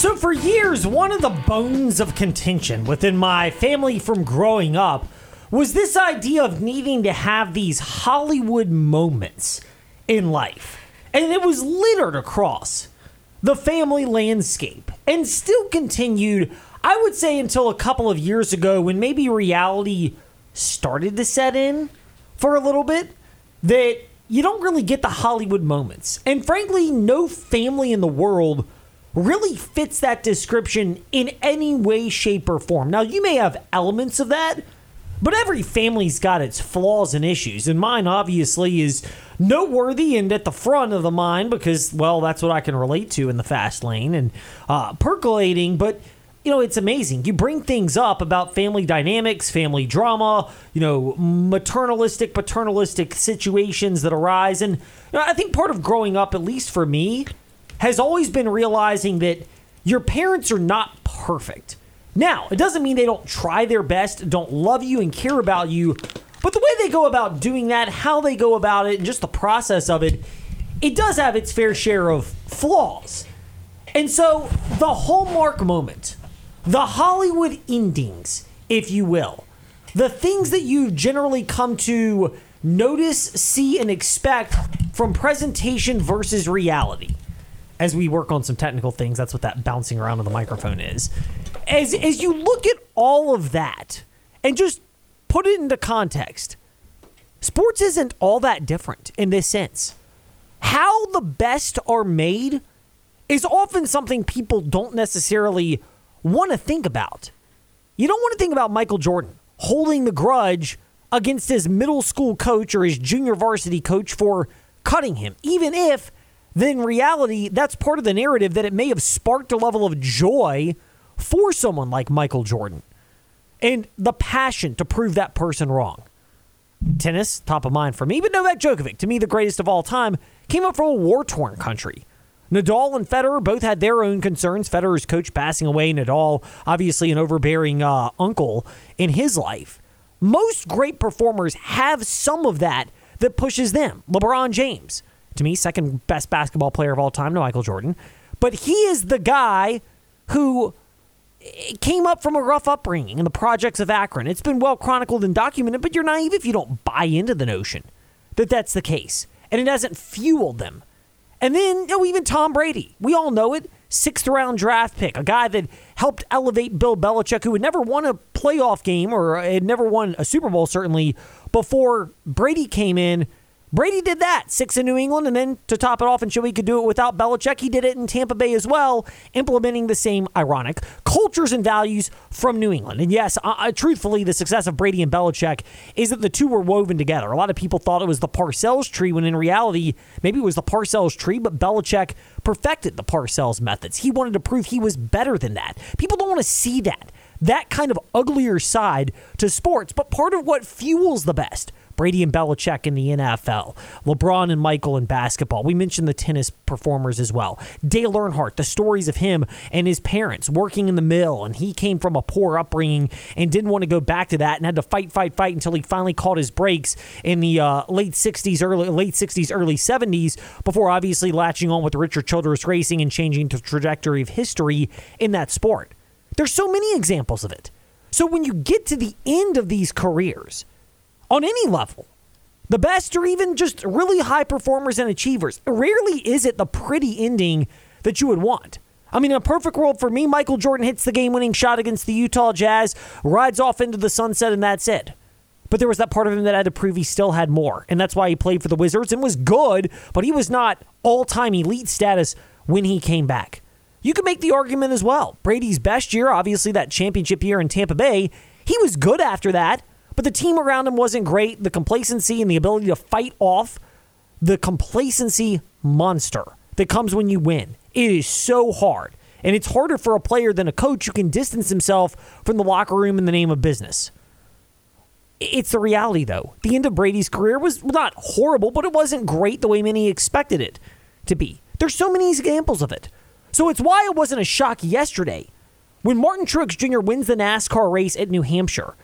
So, for years, one of the bones of contention within my family from growing up was this idea of needing to have these Hollywood moments in life. And it was littered across the family landscape and still continued, I would say, until a couple of years ago when maybe reality started to set in for a little bit. That you don't really get the Hollywood moments. And frankly, no family in the world really fits that description in any way, shape, or form. Now, you may have elements of that, but every family's got its flaws and issues. And mine, obviously, is noteworthy and at the front of the mind because, well, that's what I can relate to in the fast lane and uh, percolating. But you know, it's amazing. You bring things up about family dynamics, family drama, you know, maternalistic, paternalistic situations that arise. And you know, I think part of growing up, at least for me, has always been realizing that your parents are not perfect. Now, it doesn't mean they don't try their best, don't love you, and care about you, but the way they go about doing that, how they go about it, and just the process of it, it does have its fair share of flaws. And so, the hallmark moment the Hollywood endings, if you will, the things that you generally come to notice, see, and expect from presentation versus reality. As we work on some technical things, that's what that bouncing around of the microphone is. As, as you look at all of that and just put it into context, sports isn't all that different in this sense. How the best are made is often something people don't necessarily want to think about. You don't want to think about Michael Jordan holding the grudge against his middle school coach or his junior varsity coach for cutting him, even if then reality that's part of the narrative that it may have sparked a level of joy for someone like Michael Jordan and the passion to prove that person wrong. Tennis, top of mind for me, but Novak Djokovic, to me the greatest of all time, came up from a war torn country. Nadal and Federer both had their own concerns. Federer's coach passing away, Nadal, obviously an overbearing uh, uncle in his life. Most great performers have some of that that pushes them. LeBron James, to me, second best basketball player of all time to Michael Jordan. But he is the guy who came up from a rough upbringing in the projects of Akron. It's been well chronicled and documented, but you're naive if you don't buy into the notion that that's the case. And it hasn't fueled them and then, you know, even Tom Brady, we all know it, sixth round draft pick, a guy that helped elevate Bill Belichick, who had never won a playoff game or had never won a Super Bowl, certainly, before Brady came in Brady did that, six in New England, and then to top it off and show he could do it without Belichick, he did it in Tampa Bay as well, implementing the same ironic cultures and values from New England. And yes, uh, truthfully, the success of Brady and Belichick is that the two were woven together. A lot of people thought it was the Parcells tree, when in reality, maybe it was the Parcells tree, but Belichick perfected the Parcells methods. He wanted to prove he was better than that. People don't want to see that that kind of uglier side to sports. But part of what fuels the best Brady and Belichick in the NFL, LeBron and Michael in basketball. We mentioned the tennis performers as well. Dale Earnhardt, the stories of him and his parents working in the mill, and he came from a poor upbringing and didn't want to go back to that and had to fight, fight, fight until he finally caught his breaks in the uh, late '60s, early late '60s, early '70s, before obviously latching on with Richard Childress Racing and changing the trajectory of history in that sport. There's so many examples of it. So when you get to the end of these careers, on any level. The best or even just really high performers and achievers. Rarely is it the pretty ending that you would want. I mean, in a perfect world for me, Michael Jordan hits the game winning shot against the Utah Jazz, rides off into the sunset, and that's it. But there was that part of him that had to prove he still had more. And that's why he played for the Wizards and was good, but he was not all time elite status when he came back. You can make the argument as well. Brady's best year, obviously that championship year in Tampa Bay, he was good after that, but the team around him wasn't great. The complacency and the ability to fight off the complacency monster that comes when you win. It is so hard. And it's harder for a player than a coach who can distance himself from the locker room in the name of business. It's the reality, though. The end of Brady's career was not horrible, but it wasn't great the way many expected it to be. There's so many examples of it. So it's why it wasn't a shock yesterday when Martin Truex Jr. wins the NASCAR race at New Hampshire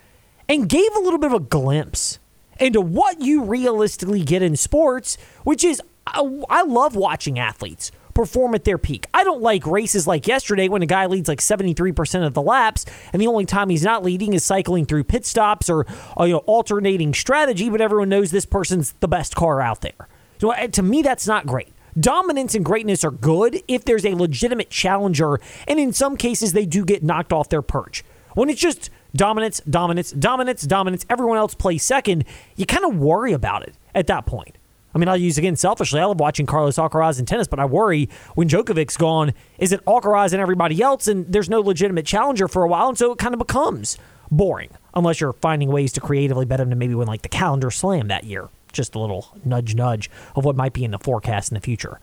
and gave a little bit of a glimpse into what you realistically get in sports, which is I, love watching athletes perform at their peak. I don't like races like yesterday when a guy leads like 73% of the laps and the only time he's not leading is cycling through pit stops or, or you know alternating strategy, but everyone knows this person's the best car out there. So uh, to me that's not great. Dominance and greatness are good if there's a legitimate challenger, and in some cases, they do get knocked off their perch. When it's just dominance, dominance, dominance, dominance, everyone else plays second, you kind of worry about it at that point. I mean, I'll use again selfishly. I love watching Carlos Alcaraz in tennis, but I worry when Djokovic's gone, is it Alcaraz and everybody else, and there's no legitimate challenger for a while, and so it kind of becomes boring unless you're finding ways to creatively bet him to maybe win like the calendar slam that year just a little nudge nudge of what might be in the forecast in the future.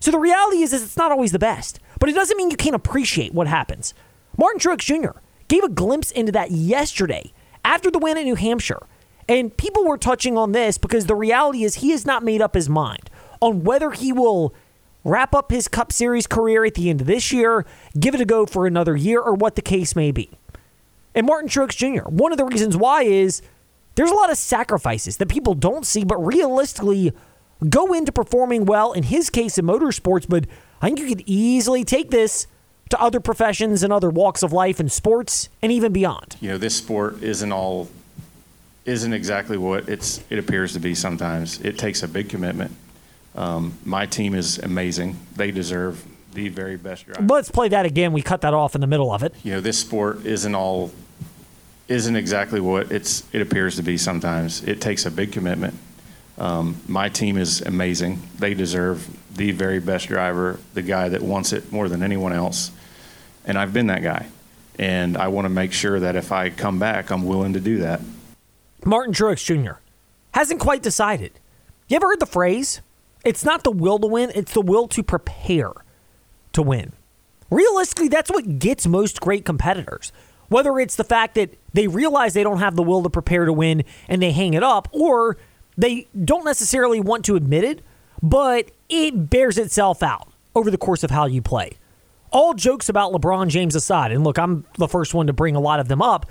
So the reality is, is it's not always the best, but it doesn't mean you can't appreciate what happens. Martin Truex Jr. gave a glimpse into that yesterday after the win at New Hampshire. And people were touching on this because the reality is he has not made up his mind on whether he will wrap up his Cup Series career at the end of this year, give it a go for another year, or what the case may be. And Martin Truex Jr., one of the reasons why is there's a lot of sacrifices that people don't see, but realistically go into performing well, in his case in motorsports. But I think you could easily take this to other professions and other walks of life and sports and even beyond. You know, this sport isn't all isn't exactly what it's it appears to be sometimes. It takes a big commitment. Um, my team is amazing. They deserve the very best driver. Let's play that again. We cut that off in the middle of it. You know, this sport isn't all isn't exactly what it's it appears to be sometimes. It takes a big commitment. Um, my team is amazing. They deserve the very best driver, the guy that wants it more than anyone else. And I've been that guy. And I want to make sure that if I come back, I'm willing to do that. Martin Truex Jr. hasn't quite decided. You ever heard the phrase? It's not the will to win, it's the will to prepare to win. Realistically, that's what gets most great competitors. Whether it's the fact that they realize they don't have the will to prepare to win and they hang it up, or they don't necessarily want to admit it, but it bears itself out over the course of how you play. All jokes about LeBron James aside, and look, I'm the first one to bring a lot of them up.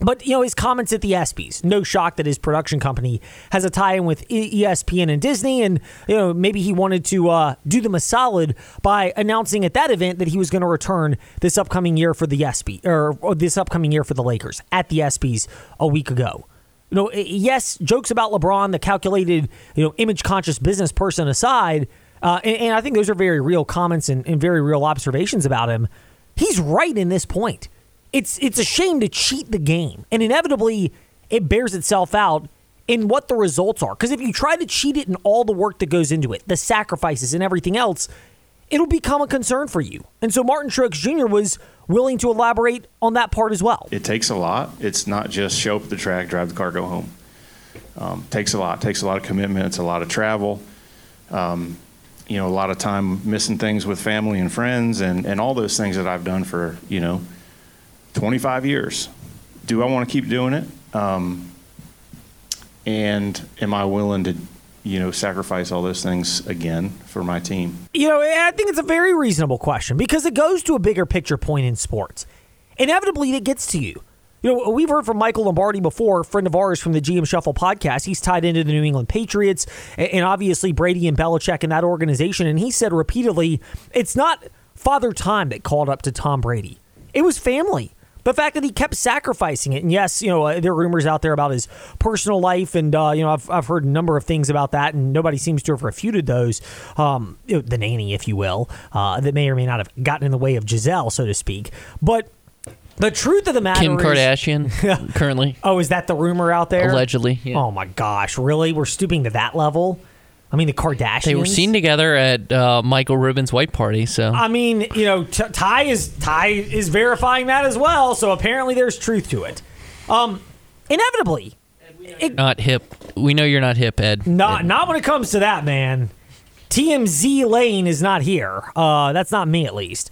But you know his comments at the ESPYS. No shock that his production company has a tie-in with ESPN and Disney, and you know maybe he wanted to uh, do them a solid by announcing at that event that he was going to return this upcoming year for the ESPY or, or this upcoming year for the Lakers at the ESPYS a week ago. You know, yes, jokes about LeBron, the calculated, you know, image-conscious business person aside, uh, and, and, I think those are very real comments and, and very real observations about him. He's right in this point it's it's a shame to cheat the game, and inevitably it bears itself out in what the results are. Because if you try to cheat it in all the work that goes into it, the sacrifices and everything else, it'll become a concern for you. And so Martin Truex Jr. was willing to elaborate on that part as well. It takes a lot. It's not just show up at the track, drive the car, go home. Um, takes a lot. Takes a lot of commitment. It's a lot of travel. Um, you know, a lot of time missing things with family and friends, and and all those things that I've done for you know 25 years. Do I want to keep doing it? Um, and am I willing to, you know, sacrifice all those things again for my team? You know, I think it's a very reasonable question because it goes to a bigger picture point in sports. Inevitably, it gets to you. You know, we've heard from Michael Lombardi before, friend of ours from the GM Shuffle podcast. He's tied into the New England Patriots and obviously Brady and Belichick in that organization. And he said repeatedly, it's not father time that called up to Tom Brady, it was family the fact that he kept sacrificing it. And yes, you know, uh, there are rumors out there about his personal life, and uh, you know, I've, I've heard a number of things about that, and nobody seems to have refuted those. Um, the nanny, if you will, uh, that may or may not have gotten in the way of Gisele, so to speak. But the truth of the matter Kim is, Kardashian currently. Oh, is that the rumor out there? Allegedly. Yeah. Oh my gosh, really? We're stooping to that level? I mean, the Kardashians. They were seen together at uh, Michael Rubin's white party. So I mean, you know, t- Ty is Ty is verifying that as well. So apparently, there's truth to it. Um, inevitably, it, not hip. We know you're not hip, Ed. Not Ed. not when it comes to that, man. TMZ Lane is not here. Uh, that's not me, at least.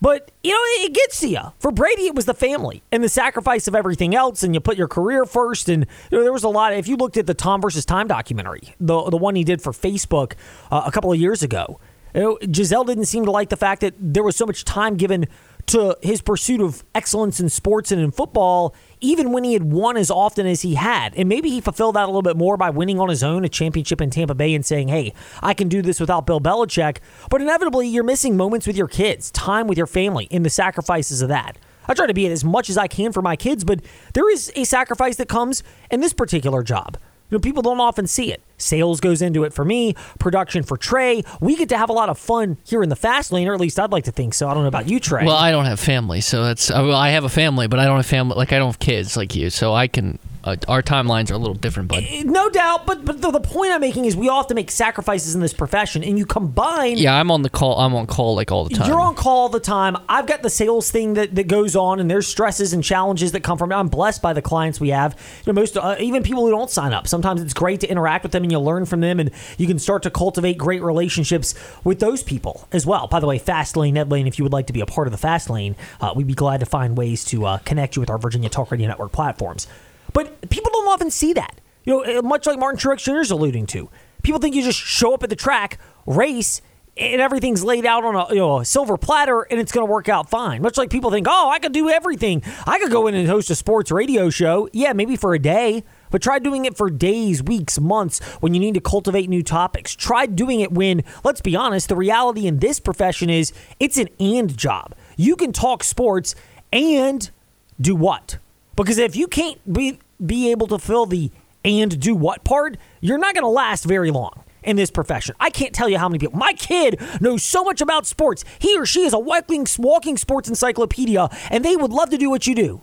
But, you know, it gets to you. For Brady, it was the family and the sacrifice of everything else, and you put your career first. And you know, there was a lot. Of, if you looked at the Tom versus Time documentary, the, the one he did for Facebook uh, a couple of years ago, you know, Gisele didn't seem to like the fact that there was so much time given to his pursuit of excellence in sports and in football, even when he had won as often as he had. And maybe he fulfilled that a little bit more by winning on his own a championship in Tampa Bay and saying, hey, I can do this without Bill Belichick. But inevitably, you're missing moments with your kids, time with your family, in the sacrifices of that. I try to be it as much as I can for my kids, but there is a sacrifice that comes in this particular job. You know, people don't often see it. Sales goes into it for me, production for Trey. We get to have a lot of fun here in the fast lane, or at least I'd like to think so. I don't know about you, Trey. Well, I don't have family, so that's well, I have a family, but I don't have family. Like I don't have kids like you, so I can uh, our timelines are a little different, but no doubt. But but the, the, point I'm making is we all have to make sacrifices in this profession, and you combine. Yeah, I'm on the call. I'm on call like all the time. You're on call all the time. I've got the sales thing that, that goes on, and there's stresses and challenges that come from it. I'm blessed by the clients we have. You know, most uh, even people who don't sign up. Sometimes it's great to interact with them, and you learn from them, and you can start to cultivate great relationships with those people as well. By the way, Fast Lane, Ned Lane, if you would like to be a part of the Fast Lane, uh, we'd be glad to find ways to uh, connect you with our Virginia Talk Radio Network platforms. But people don't often see that. You know, eh, much like Martin Truex Jr. is alluding to. People think you just show up at the track, race, and everything's laid out on a, you know, a silver platter and it's going to work out fine. Much like people think, oh, I could do everything. I could go in and host a sports radio show. Yeah, maybe for a day, but try doing it for days, weeks, months when you need to cultivate new topics. Try doing it when, let's be honest, the reality in this profession is it's an and job. You can talk sports and do what? Because if you can't be be able to fill the and do what part, you're not going to last very long in this profession. I can't tell you how many people. My kid knows so much about sports. He or she is a walking, walking sports encyclopedia, and they would love to do what you do.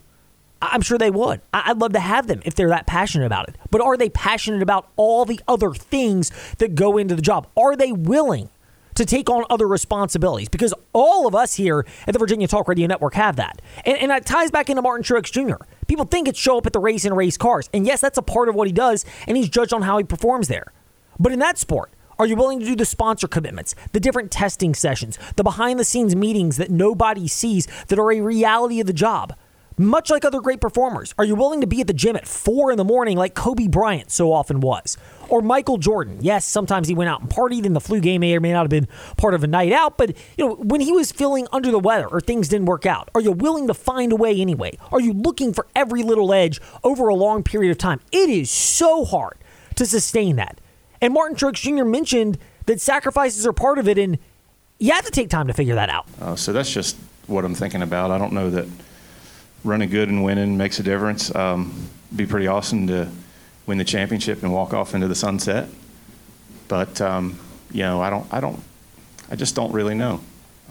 I'm sure they would. I'd love to have them if they're that passionate about it. But are they passionate about all the other things that go into the job? Are they willing to take on other responsibilities because all of us here at the Virginia Talk Radio Network have that. And, and it ties back into Martin Truex Jr. People think it's show up at the race and race cars. And yes, that's a part of what he does, and he's judged on how he performs there. But in that sport, are you willing to do the sponsor commitments, the different testing sessions, the behind the scenes meetings that nobody sees that are a reality of the job? Much like other great performers, are you willing to be at the gym at four in the morning like Kobe Bryant so often was? Or Michael Jordan? Yes, sometimes he went out and partied, and the flu game may or may not have been part of a night out. But you know, when he was feeling under the weather or things didn't work out, are you willing to find a way anyway? Are you looking for every little edge over a long period of time? It is so hard to sustain that. And Martin Truex Jr. mentioned that sacrifices are part of it, and you have to take time to figure that out. Uh, so that's just what I'm thinking about. I don't know that running good and winning makes a difference. Um, be pretty awesome to win the championship and walk off into the sunset. But um, you know, I don't, I don't, I just don't really know.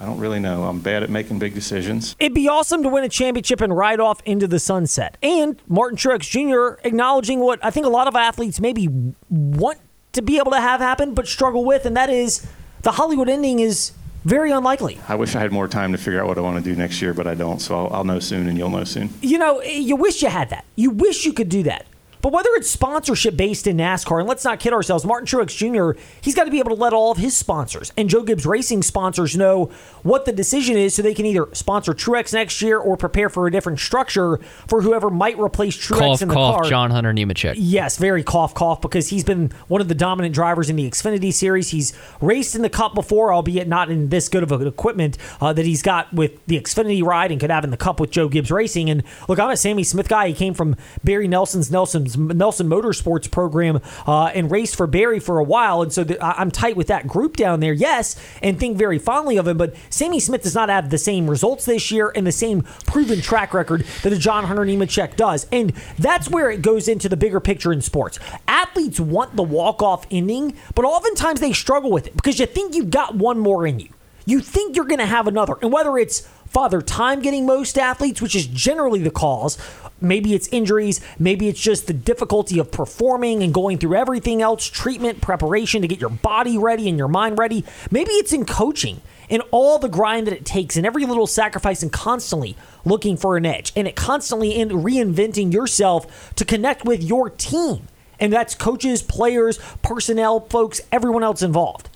I don't really know. I'm bad at making big decisions. It'd be awesome to win a championship and ride off into the sunset. And Martin Truex Jr. acknowledging what I think a lot of athletes maybe want to be able to have happen, but struggle with, and that is the Hollywood ending is very unlikely. I wish I had more time to figure out what I want to do next year, but I don't. So I'll, I'll know soon, and you'll know soon. You know, you wish you had that. You wish you could do that. But whether it's sponsorship based in NASCAR, and let's not kid ourselves, Martin Truex Jr., he's got to be able to let all of his sponsors and Joe Gibbs Racing sponsors know what the decision is so they can either sponsor Truex next year or prepare for a different structure for whoever might replace Truex cough, in the cough, car. John Hunter Nemechek. Yes, very cough, cough, because he's been one of the dominant drivers in the Xfinity Series. He's raced in the Cup before, albeit not in this good of an equipment uh, that he's got with the Xfinity ride and could have in the Cup with Joe Gibbs Racing. And look, I'm a Sammy Smith guy. He came from Barry Nelson's Nelson's Nelson Motorsports program uh, and raced for Barry for a while, and so the, I'm tight with that group down there. Yes, and think very fondly of him, but Sammy Smith does not have the same results this year and the same proven track record that a John Hunter Nemechek does, and that's where it goes into the bigger picture in sports. Athletes want the walk off ending, but oftentimes they struggle with it because you think you've got one more in you. You think you're going to have another, and whether it's father time getting most athletes, which is generally the cause, Maybe it's injuries. Maybe it's just the difficulty of performing and going through everything else treatment, preparation to get your body ready and your mind ready. Maybe it's in coaching and all the grind that it takes and every little sacrifice and constantly looking for an edge and it constantly in reinventing yourself to connect with your team. And that's coaches, players, personnel, folks, everyone else involved.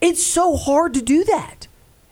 It's so hard to do that.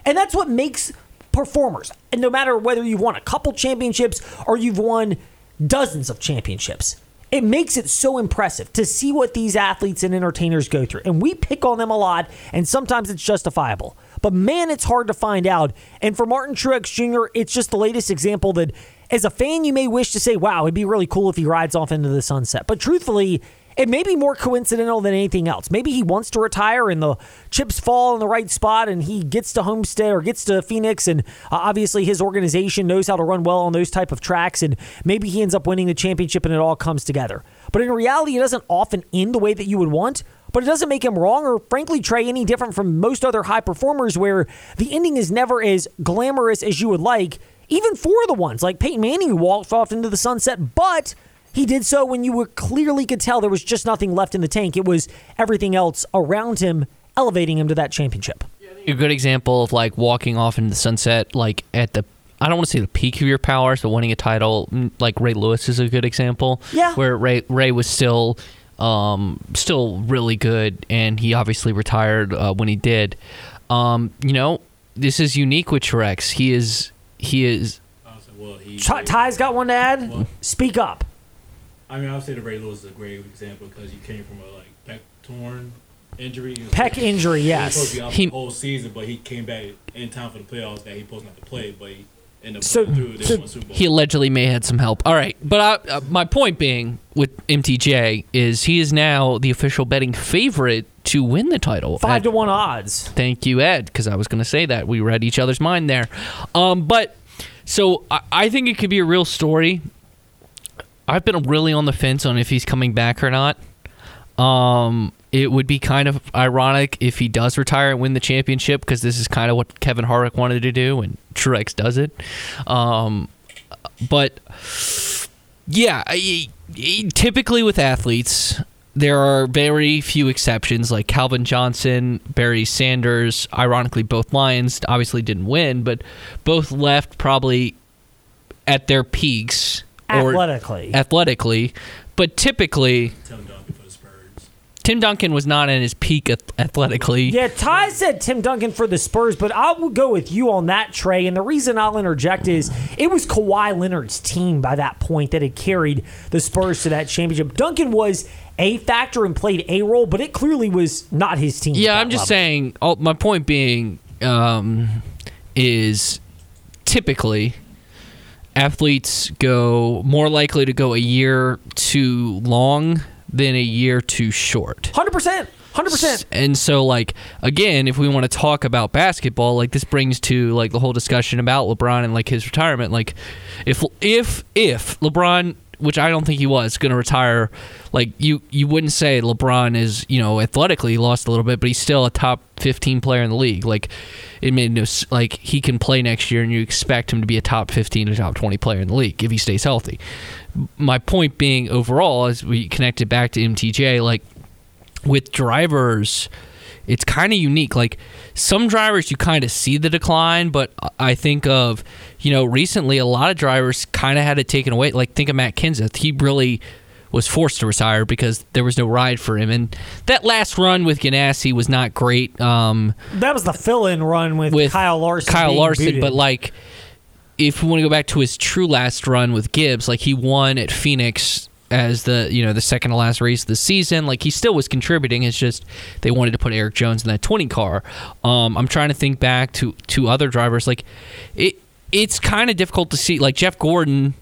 And that's what makes performers. And no matter whether you've won a couple championships or you've won dozens of championships. It makes it so impressive to see what these athletes and entertainers go through. And we pick on them a lot, and sometimes it's justifiable. but man, it's hard to find out. And for Martin Truex Jr., it's just the latest example that as a fan, you may wish to say, wow, it'd be really cool if he rides off into the sunset. But truthfully, it may be more coincidental than anything else. Maybe he wants to retire and the chips fall in the right spot and he gets to Homestead or gets to Phoenix and uh, obviously his organization knows how to run well on those type of tracks and maybe he ends up winning the championship and it all comes together. But in reality, it doesn't often end the way that you would want but it doesn't make him wrong or, frankly, Trey, any different from most other high performers where the ending is never as glamorous as you would like, even for the ones like Peyton Manning who walked off into the sunset, but he did so when you were clearly could tell there was just nothing left in the tank. It was everything else around him elevating him to that championship. A good example of like walking off into the sunset, like at the I don't want to say the peak of your powers, but winning a title, mm, like Ray Lewis is a good example. Yeah. Where Ray Ray was still um, still really good, and he obviously retired uh, when he did. Um, you know, this is unique with Truex. He is he is. Well, he, Ty's got one to add. Well- Speak up. I mean, I would say the Ray Lewis is a great example because he came from a like pec torn injury. He was- Pec injury, He was supposed yes. to be out He- the whole season, but he came back in time for the playoffs that he supposed not to play, but he ended up So- so, through. They so won Super Bowl. He allegedly may have had some help. All right, but I, uh, my point being with MTJ is he is now the official betting favorite to win the title. Five At- to one odds. Thank you, Ed, because I was going to say that we read each other's mind there. Um, but so I, I think it could be a real story. I've been really on the fence on if he's coming back or not. Um, it would be kind of ironic if he does retire and win the championship because this is kind of what Kevin Harvick wanted to do, and Truex does it. Um, but yeah, I, I- typically with athletes, there are very few exceptions, like Calvin Johnson, Barry Sanders. Ironically, both Lions obviously didn't win, but both left probably at their peaks Athletically. athletically. But typically, Tim Duncan for the Spurs. Tim Duncan was not in his peak athletically. Yeah, Ty said Tim Duncan for the Spurs, but I will go with you on that, Trey. And the reason I'll interject is it was Kawhi Leonard's team by that point that had carried the Spurs to that championship. Duncan was a factor and played a role, but it clearly was not his team. Yeah, I'm just level. saying. Oh, my point being um, is typically athletes go more likely to go a year too long than a year too short. 100%. 100%. And so, like again, if we want to talk about basketball, like this brings to like the whole discussion about LeBron and like his retirement. Like, if if if LeBron, which I don't think he was, going to retire, like you you wouldn't say LeBron is you know athletically lost a little bit, but he's still a top fifteen player in the league. Like, it made no like he can play next year, and you expect him to be a top fifteen to top twenty player in the league if he stays healthy. My point being, overall, as we connected back to MTJ, like with drivers it's kind of unique like some drivers you kind of see the decline but i think of you know recently a lot of drivers kind of had it taken away like think of matt kenseth he really was forced to retire because there was no ride for him and that last run with ganassi was not great um, That was the fill-in run with, with Kyle Larson. Kyle Larson, booted. but like if we want to go back to his true last run with Gibbs, like he won at Phoenix as the you know the second to last race of the season. Like he still was contributing. It's just they wanted to put Erik Jones in that twenty car. Um, I'm trying to think back to to other drivers. Like it it's kind of difficult to see. Like Jeff Gordon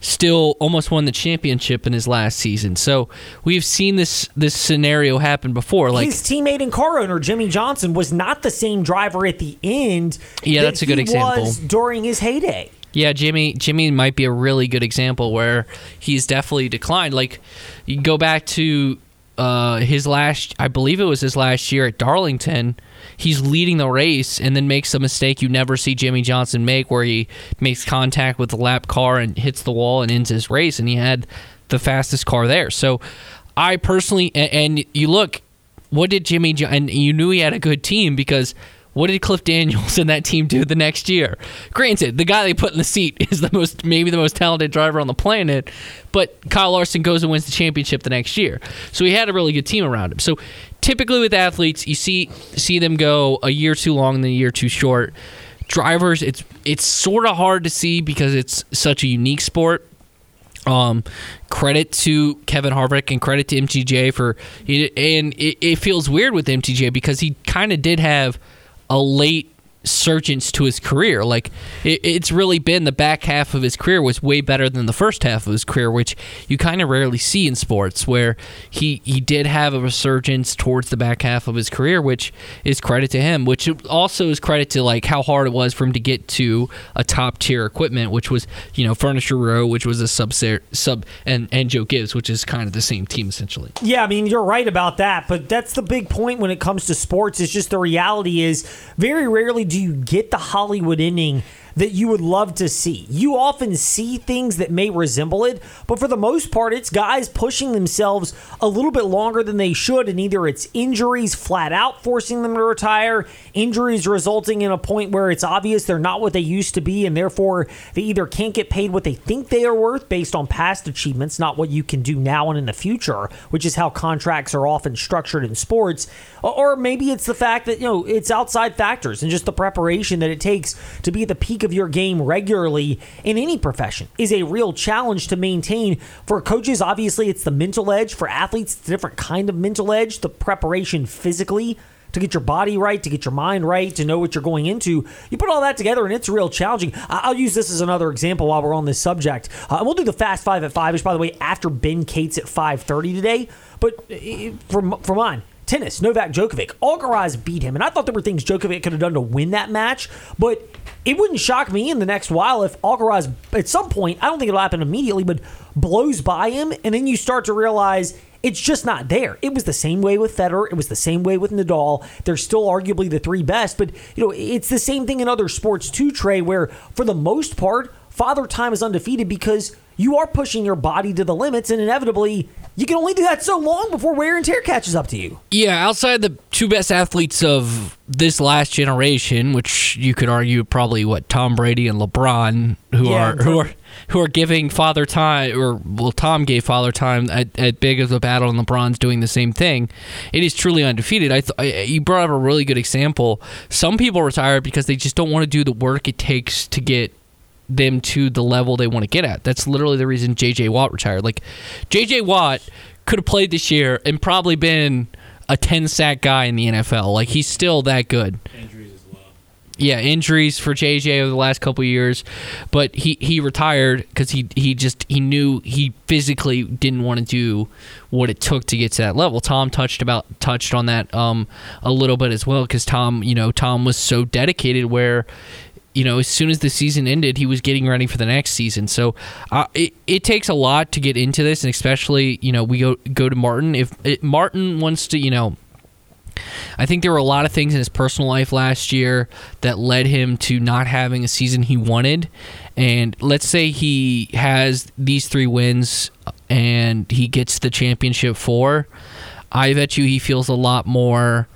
still almost won the championship in his last season. So we've seen this this scenario happen before. Like his teammate and car owner Jimmie Johnson was not the same driver at the end. Yeah, that that's a good he example. Was during his heyday. Yeah, Jimmy Jimmy might be a really good example where he's definitely declined. Like you go back to uh, his last I believe it was his last year at Darlington, he's leading the race and then makes a mistake you never see Jimmie Johnson make where he makes contact with the lap car and hits the wall and ends his race and he had the fastest car there. So I personally and, and you look what did Jimmy and you knew he had a good team because what did Cliff Daniels and that team do the next year? Granted, the guy they put in the seat is the most maybe the most talented driver on the planet, but Kyle Larson goes and wins the championship the next year. So he had a really good team around him. So typically with athletes, you see see them go a year too long and a year too short. Drivers, it's it's sort of hard to see because it's such a unique sport. Um, credit to Kevin Harvick and credit to MTJ for, and it, it feels weird with MTJ because he kind of did have a late surgence to his career. Like it, it's really been the back half of his career was way better than the first half of his career, which you kind of rarely see in sports. Where he he did have a resurgence towards the back half of his career, which is credit to him. Which also is credit to like how hard it was for him to get to a top tier equipment, which was you know Furniture Row, which was a sub sub and and Joe Gibbs, which is kind of the same team essentially. Yeah, I mean you're right about that, but that's the big point when it comes to sports. Is just the reality is very rarely do you get the Hollywood ending that you would love to see. You often see things that may resemble it, but for the most part, it's guys pushing themselves a little bit longer than they should, and either it's injuries flat out forcing them to retire, injuries resulting in a point where it's obvious they're not what they used to be, and therefore they either can't get paid what they think they are worth based on past achievements, not what you can do now and in the future, which is how contracts are often structured in sports, or maybe it's the fact that, you know, it's outside factors and just the preparation that it takes to be at the peak of your game regularly in any profession is a real challenge to maintain. For coaches, obviously, it's the mental edge. For athletes, it's a different kind of mental edge, the preparation physically to get your body right, to get your mind right, to know what you're going into. You put all that together, and it's real challenging. I'll use this as another example while we're on this subject. Uh, we'll do the fast five at five, which, by the way, after Ben Cates at 5:30 today. But uh, for for mine, tennis, Novak Djokovic, Alcaraz beat him, and I thought there were things Djokovic could have done to win that match, but it wouldn't shock me in the next while if Alcaraz, at some point, I don't think it'll happen immediately, but blows by him, and then you start to realize it's just not there. It was the same way with Federer. It was the same way with Nadal. They're still arguably the three best, but you know it's the same thing in other sports too, Trey. Where for the most part, Father Time is undefeated because you are pushing your body to the limits, and inevitably you can only do that so long before wear and tear catches up to you. Yeah, outside the two best athletes of this last generation, which you could argue probably what Tom Brady and LeBron, who Yeah, are who are who are giving father time, or well, Tom gave father time at, at big as a battle, and LeBron's doing the same thing. It is truly undefeated. I, th- I you brought up a really good example. Some people retire because they just don't want to do the work it takes to get them to the level they want to get at. That's literally the reason JJ Watt retired. Like JJ Watt could have played this year and probably been a 10 sack guy in the NFL. Like he's still that good. Injuries as well. Yeah, injuries for JJ over the last couple years, but he he retired cuz he he just he knew he physically didn't want to do what it took to get to that level. Tom touched about touched on that um a little bit as well cuz Tom, you know, Tom was so dedicated where you know, as soon as the season ended, he was getting ready for the next season. So uh, it, it takes a lot to get into this, and especially, you know, we go go to Martin. If it, Martin wants to, you know, I think there were a lot of things in his personal life last year that led him to not having a season he wanted. And let's say he has these three wins and he gets the championship four. I bet you he feels a lot more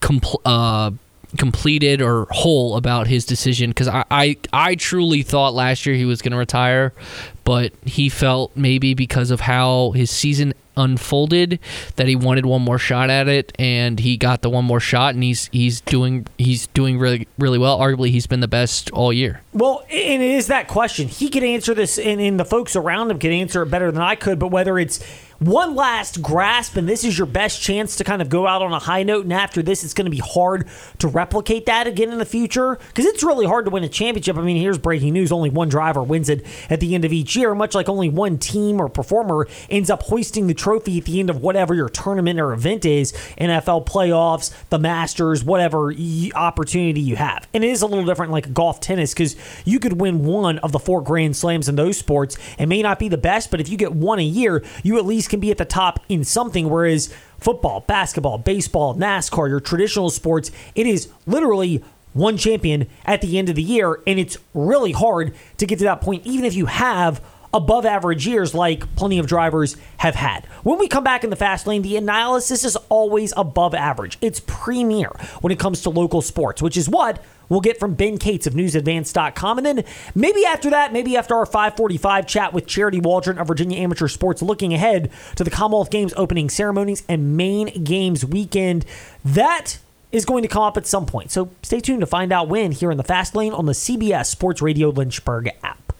compl- uh, completed or whole about his decision because I, I I truly thought last year he was going to retire, but he felt maybe because of how his season unfolded that he wanted one more shot at it and he got the one more shot and he's he's doing he's doing really really well arguably he's been the best all year Well, and it is that question. He could answer this, and, and the folks around him could answer it better than I could. But whether it's one last grasp and this is your best chance to kind of go out on a high note, and after this, it's going to be hard to replicate that again in the future because it's really hard to win a championship. I mean, here's breaking news: only one driver wins it at the end of each year, much like only one team or performer ends up hoisting the trophy at the end of whatever your tournament or event is NFL playoffs, the Masters, whatever opportunity you have. And it is a little different like golf, tennis, because you could win one of the four Grand Slams in those sports and may not be the best, but if you get one a year, you at least can be at the top in something. Whereas football, basketball, baseball, NASCAR, your traditional sports, it is literally one champion at the end of the year, and it's really hard to get to that point, even if you have above average years like plenty of drivers have had. When we come back in the fast lane, the analysis is always above average. It's premier when it comes to local sports, which is what we'll get from Ben Cates of newsadvance.com. And then maybe after that, maybe after our 545 chat with Charity Waldron of Virginia Amateur Sports, looking ahead to the Commonwealth Games opening ceremonies and main games weekend. That is going to come up at some point. So stay tuned to find out when here in the fast lane on the CBS Sports Radio Lynchburg app.